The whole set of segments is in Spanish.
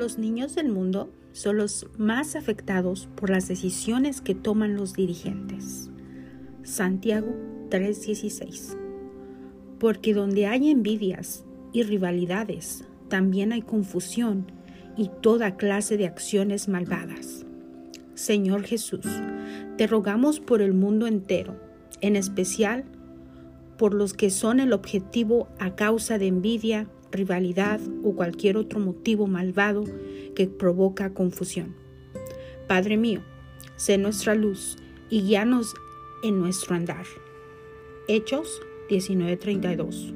Los niños del mundo son los más afectados por las decisiones que toman los dirigentes. Santiago 3:16 Porque donde hay envidias y rivalidades, también hay confusión y toda clase de acciones malvadas. Señor Jesús, te rogamos por el mundo entero, en especial por los que son el objetivo a causa de envidia, rivalidad o cualquier otro motivo malvado que provoca confusión. Padre mío, sé nuestra luz y guíanos en nuestro andar. Hechos 19:32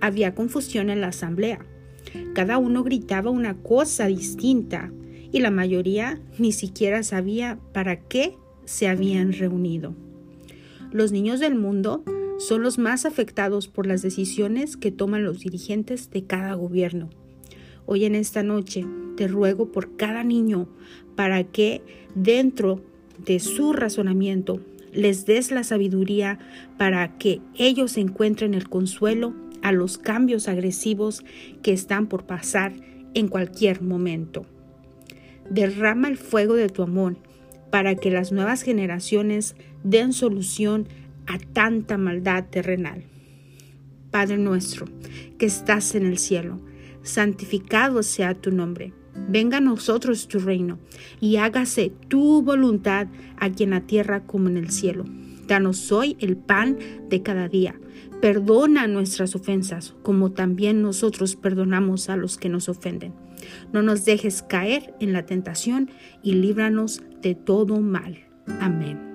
Había confusión en la asamblea. Cada uno gritaba una cosa distinta y la mayoría ni siquiera sabía para qué se habían reunido. Los niños del mundo son los más afectados por las decisiones que toman los dirigentes de cada gobierno. Hoy en esta noche te ruego por cada niño para que dentro de su razonamiento les des la sabiduría para que ellos encuentren el consuelo a los cambios agresivos que están por pasar en cualquier momento. Derrama el fuego de tu amor para que las nuevas generaciones den solución a tanta maldad terrenal. Padre nuestro, que estás en el cielo, santificado sea tu nombre. Venga a nosotros tu reino y hágase tu voluntad aquí en la tierra como en el cielo. Danos hoy el pan de cada día. Perdona nuestras ofensas, como también nosotros perdonamos a los que nos ofenden. No nos dejes caer en la tentación y líbranos de todo mal. Amén.